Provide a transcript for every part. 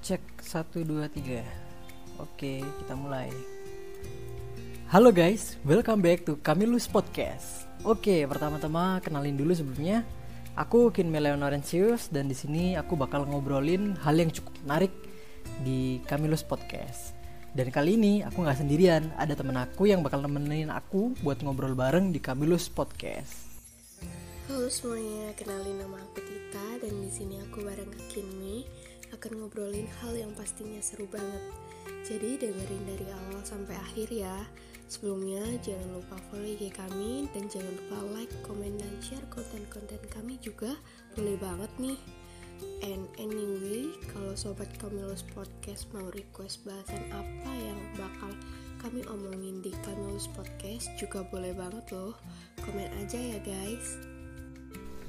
Cek 1 2 3. Oke, kita mulai. Halo guys, welcome back to Kamilus Podcast. Oke, pertama-tama kenalin dulu sebelumnya. Aku Kin Leonorensius dan di sini aku bakal ngobrolin hal yang cukup menarik di Kamilus Podcast. Dan kali ini aku nggak sendirian, ada temen aku yang bakal nemenin aku buat ngobrol bareng di Kamilus Podcast. Halo semuanya, kenalin nama aku Tita dan di sini aku bareng Kinmi akan ngobrolin hal yang pastinya seru banget. Jadi dengerin dari awal sampai akhir ya. Sebelumnya jangan lupa follow IG kami dan jangan lupa like, komen, dan share konten-konten kami juga boleh banget nih. And anyway, kalau sobat Kamilus Podcast mau request bahasan apa yang bakal kami omongin di Kamilus Podcast juga boleh banget loh. Komen aja ya guys.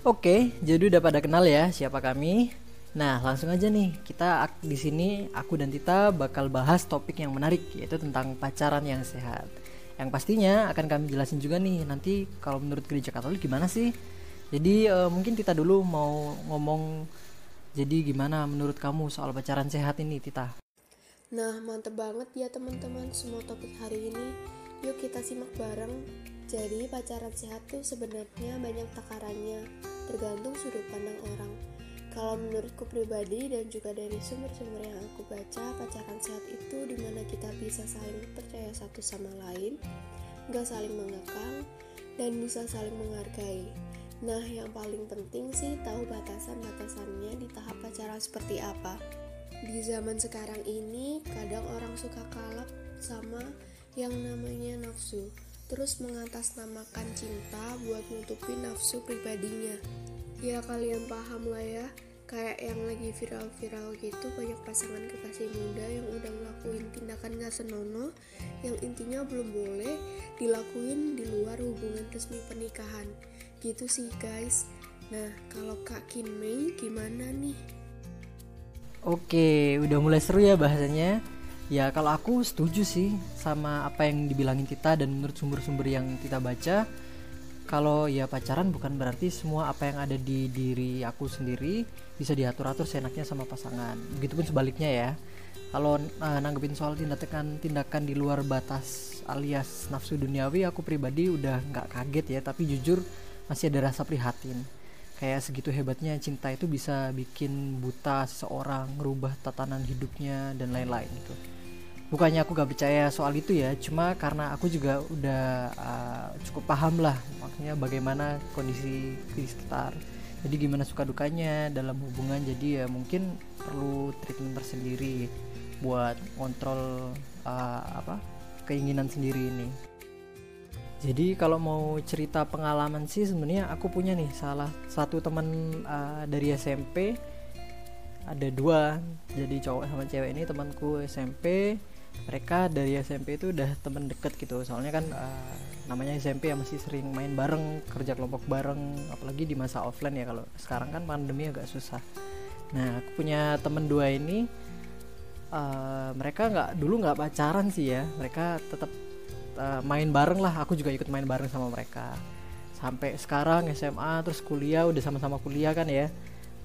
Oke, jadi udah pada kenal ya siapa kami. Nah, langsung aja nih. Kita di sini aku dan Tita bakal bahas topik yang menarik yaitu tentang pacaran yang sehat. Yang pastinya akan kami jelasin juga nih nanti kalau menurut gereja Katolik gimana sih? Jadi uh, mungkin Tita dulu mau ngomong jadi gimana menurut kamu soal pacaran sehat ini Tita? Nah, mantep banget ya teman-teman semua topik hari ini. Yuk kita simak bareng. Jadi pacaran sehat tuh sebenarnya banyak takarannya, tergantung sudut pandang orang. Kalau menurutku pribadi dan juga dari sumber-sumber yang aku baca, pacaran sehat itu di mana kita bisa saling percaya satu sama lain, gak saling mengekang, dan bisa saling menghargai. Nah, yang paling penting sih tahu batasan-batasannya di tahap pacaran seperti apa. Di zaman sekarang ini, kadang orang suka kalap sama yang namanya nafsu, terus mengatasnamakan cinta buat nutupin nafsu pribadinya. Ya kalian paham lah ya, kayak yang lagi viral-viral gitu banyak pasangan kekasih muda yang udah ngelakuin tindakan gak senonoh yang intinya belum boleh dilakuin di luar hubungan resmi pernikahan. Gitu sih guys. Nah, kalau Kak Kinmei gimana nih? Oke, udah mulai seru ya bahasanya. Ya kalau aku setuju sih sama apa yang dibilangin kita dan menurut sumber-sumber yang kita baca kalau ya pacaran bukan berarti semua apa yang ada di diri aku sendiri bisa diatur-atur seenaknya sama pasangan. Begitupun sebaliknya ya. Kalau uh, nanggepin soal tindakan tindakan di luar batas alias nafsu duniawi, aku pribadi udah nggak kaget ya, tapi jujur masih ada rasa prihatin. Kayak segitu hebatnya cinta itu bisa bikin buta seseorang, ngerubah tatanan hidupnya dan lain-lain gitu bukannya aku gak percaya soal itu ya cuma karena aku juga udah uh, cukup paham lah maksudnya bagaimana kondisi di sekitar. Jadi gimana suka dukanya dalam hubungan jadi ya mungkin perlu treatment tersendiri buat kontrol uh, apa keinginan sendiri ini. Jadi kalau mau cerita pengalaman sih sebenarnya aku punya nih salah satu teman uh, dari SMP ada dua jadi cowok sama cewek ini temanku SMP mereka dari SMP itu udah temen deket gitu. Soalnya kan uh, namanya SMP ya masih sering main bareng kerja kelompok bareng apalagi di masa offline ya. Kalau sekarang kan pandemi agak susah. Nah aku punya temen dua ini uh, mereka nggak dulu nggak pacaran sih ya. Mereka tetap uh, main bareng lah. Aku juga ikut main bareng sama mereka. Sampai sekarang SMA terus kuliah udah sama-sama kuliah kan ya.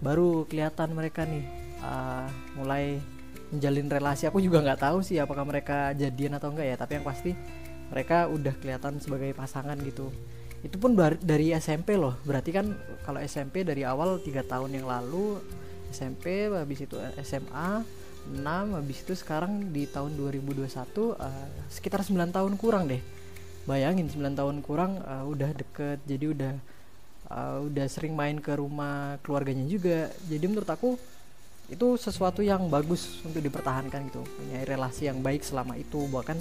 Baru kelihatan mereka nih uh, mulai menjalin relasi. Aku juga nggak tahu sih apakah mereka jadian atau enggak ya tapi yang pasti mereka udah kelihatan sebagai pasangan gitu. Itu pun dari SMP loh. Berarti kan kalau SMP dari awal tiga tahun yang lalu SMP habis itu SMA 6 habis itu sekarang di tahun 2021 uh, eh, sekitar 9 tahun kurang deh. Bayangin 9 tahun kurang uh, udah deket. Jadi udah uh, udah sering main ke rumah keluarganya juga. Jadi menurut aku itu sesuatu yang bagus untuk dipertahankan gitu. Punya relasi yang baik selama itu. Bahkan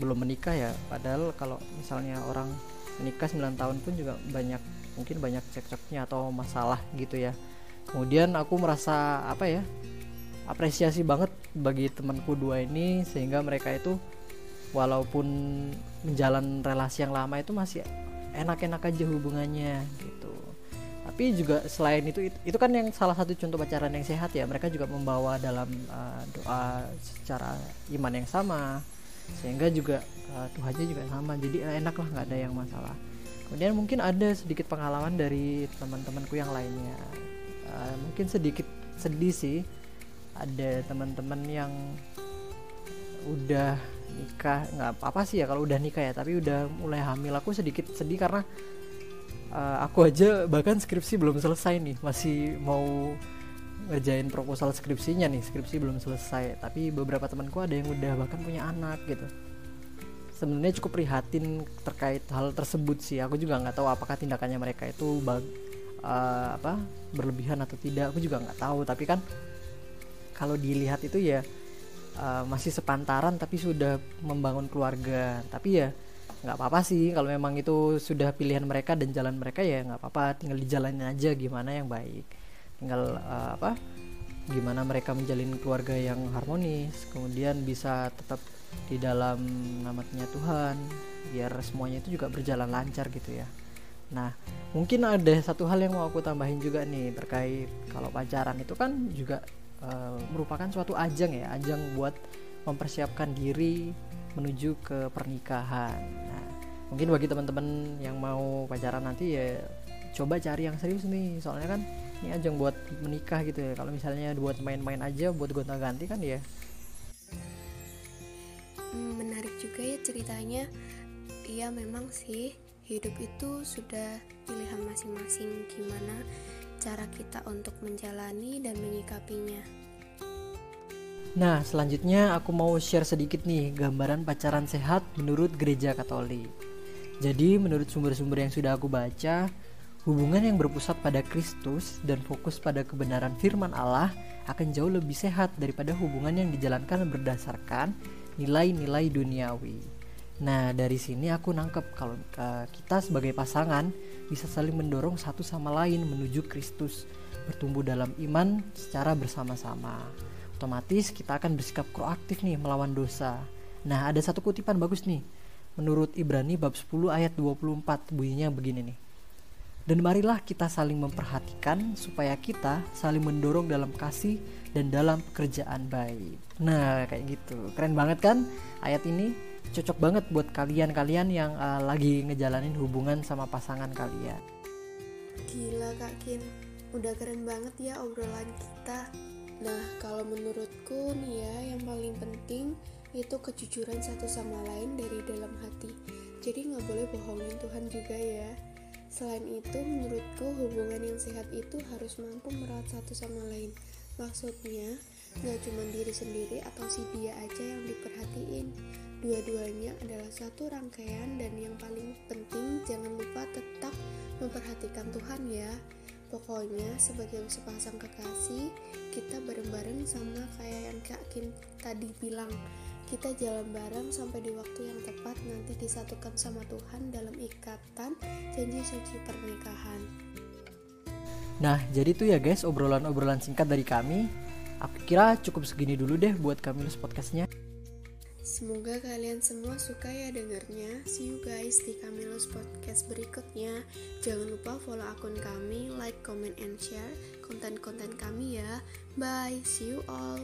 belum menikah ya. Padahal kalau misalnya orang menikah 9 tahun pun juga banyak mungkin banyak cekcoknya atau masalah gitu ya. Kemudian aku merasa apa ya apresiasi banget bagi temanku dua ini. Sehingga mereka itu walaupun menjalan relasi yang lama itu masih enak-enak aja hubungannya gitu tapi juga selain itu itu kan yang salah satu contoh pacaran yang sehat ya. Mereka juga membawa dalam uh, doa secara iman yang sama. Sehingga juga uh, Tuhannya juga sama. Jadi uh, enak lah nggak ada yang masalah. Kemudian mungkin ada sedikit pengalaman dari teman-temanku yang lainnya. Uh, mungkin sedikit sedih sih. Ada teman-teman yang udah nikah nggak apa-apa sih ya kalau udah nikah ya. Tapi udah mulai hamil aku sedikit sedih karena uh, aku aja bahkan skripsi belum selesai nih masih mau ngerjain proposal skripsinya nih skripsi belum selesai. Tapi beberapa temanku ada yang udah bahkan punya anak gitu. Sebenarnya cukup prihatin terkait hal tersebut sih. Aku juga nggak tahu apakah tindakannya mereka itu bag, uh, apa berlebihan atau tidak. Aku juga nggak tahu. Tapi kan kalau dilihat itu ya uh, masih sepantaran tapi sudah membangun keluarga. Tapi ya nggak apa-apa sih. Kalau memang itu sudah pilihan mereka dan jalan mereka ya nggak apa-apa. Tinggal dijalanin aja gimana yang baik. Tinggal uh, apa gimana mereka menjalin keluarga yang harmonis. Kemudian bisa tetap di dalam namanya Tuhan biar semuanya itu juga berjalan lancar gitu ya. Nah mungkin ada satu hal yang mau aku tambahin juga nih terkait kalau pacaran itu kan juga uh, merupakan suatu ajang ya. Ajang buat mempersiapkan diri menuju ke pernikahan. Nah, mungkin bagi teman-teman yang mau pacaran nanti ya coba cari yang serius nih, soalnya kan ini ajang buat menikah gitu ya. Kalau misalnya buat main-main aja, buat gonta-ganti kan ya. Hmm, menarik juga ya ceritanya. Iya memang sih hidup itu sudah pilihan masing-masing gimana cara kita untuk menjalani dan menyikapinya. Nah, selanjutnya aku mau share sedikit nih gambaran pacaran sehat menurut gereja Katolik. Jadi, menurut sumber-sumber yang sudah aku baca, hubungan yang berpusat pada Kristus dan fokus pada kebenaran firman Allah akan jauh lebih sehat daripada hubungan yang dijalankan berdasarkan nilai-nilai duniawi. Nah, dari sini aku nangkep kalau kita sebagai pasangan bisa saling mendorong satu sama lain menuju Kristus, bertumbuh dalam iman secara bersama-sama otomatis kita akan bersikap proaktif nih melawan dosa. Nah, ada satu kutipan bagus nih. Menurut Ibrani bab 10 ayat 24 bunyinya begini nih. Dan marilah kita saling memperhatikan supaya kita saling mendorong dalam kasih dan dalam pekerjaan baik. Nah, kayak gitu. Keren banget kan ayat ini? Cocok banget buat kalian-kalian yang uh, lagi ngejalanin hubungan sama pasangan kalian. Gila Kak Kin, udah keren banget ya obrolan kita. Nah, kalau menurutku nih ya, yang paling penting itu kejujuran satu sama lain dari dalam hati. Jadi nggak boleh bohongin Tuhan juga ya. Selain itu, menurutku hubungan yang sehat itu harus mampu merawat satu sama lain. Maksudnya, nggak cuma diri sendiri atau si dia aja yang diperhatiin. Dua-duanya adalah satu rangkaian dan yang paling penting jangan lupa tetap memperhatikan Tuhan ya. Pokoknya sebagai sepasang kekasih, kita bareng-bareng sama kayak yang Kak Kim tadi bilang. Kita jalan bareng sampai di waktu yang tepat nanti disatukan sama Tuhan dalam ikatan janji suci pernikahan. Nah, jadi tuh ya guys obrolan-obrolan singkat dari kami. Aku kira cukup segini dulu deh buat kami podcastnya. Semoga kalian semua suka ya dengernya. See you guys di Kamilus Podcast berikutnya. Jangan lupa follow akun kami, like, comment, and share konten-konten kami ya. Bye, see you all.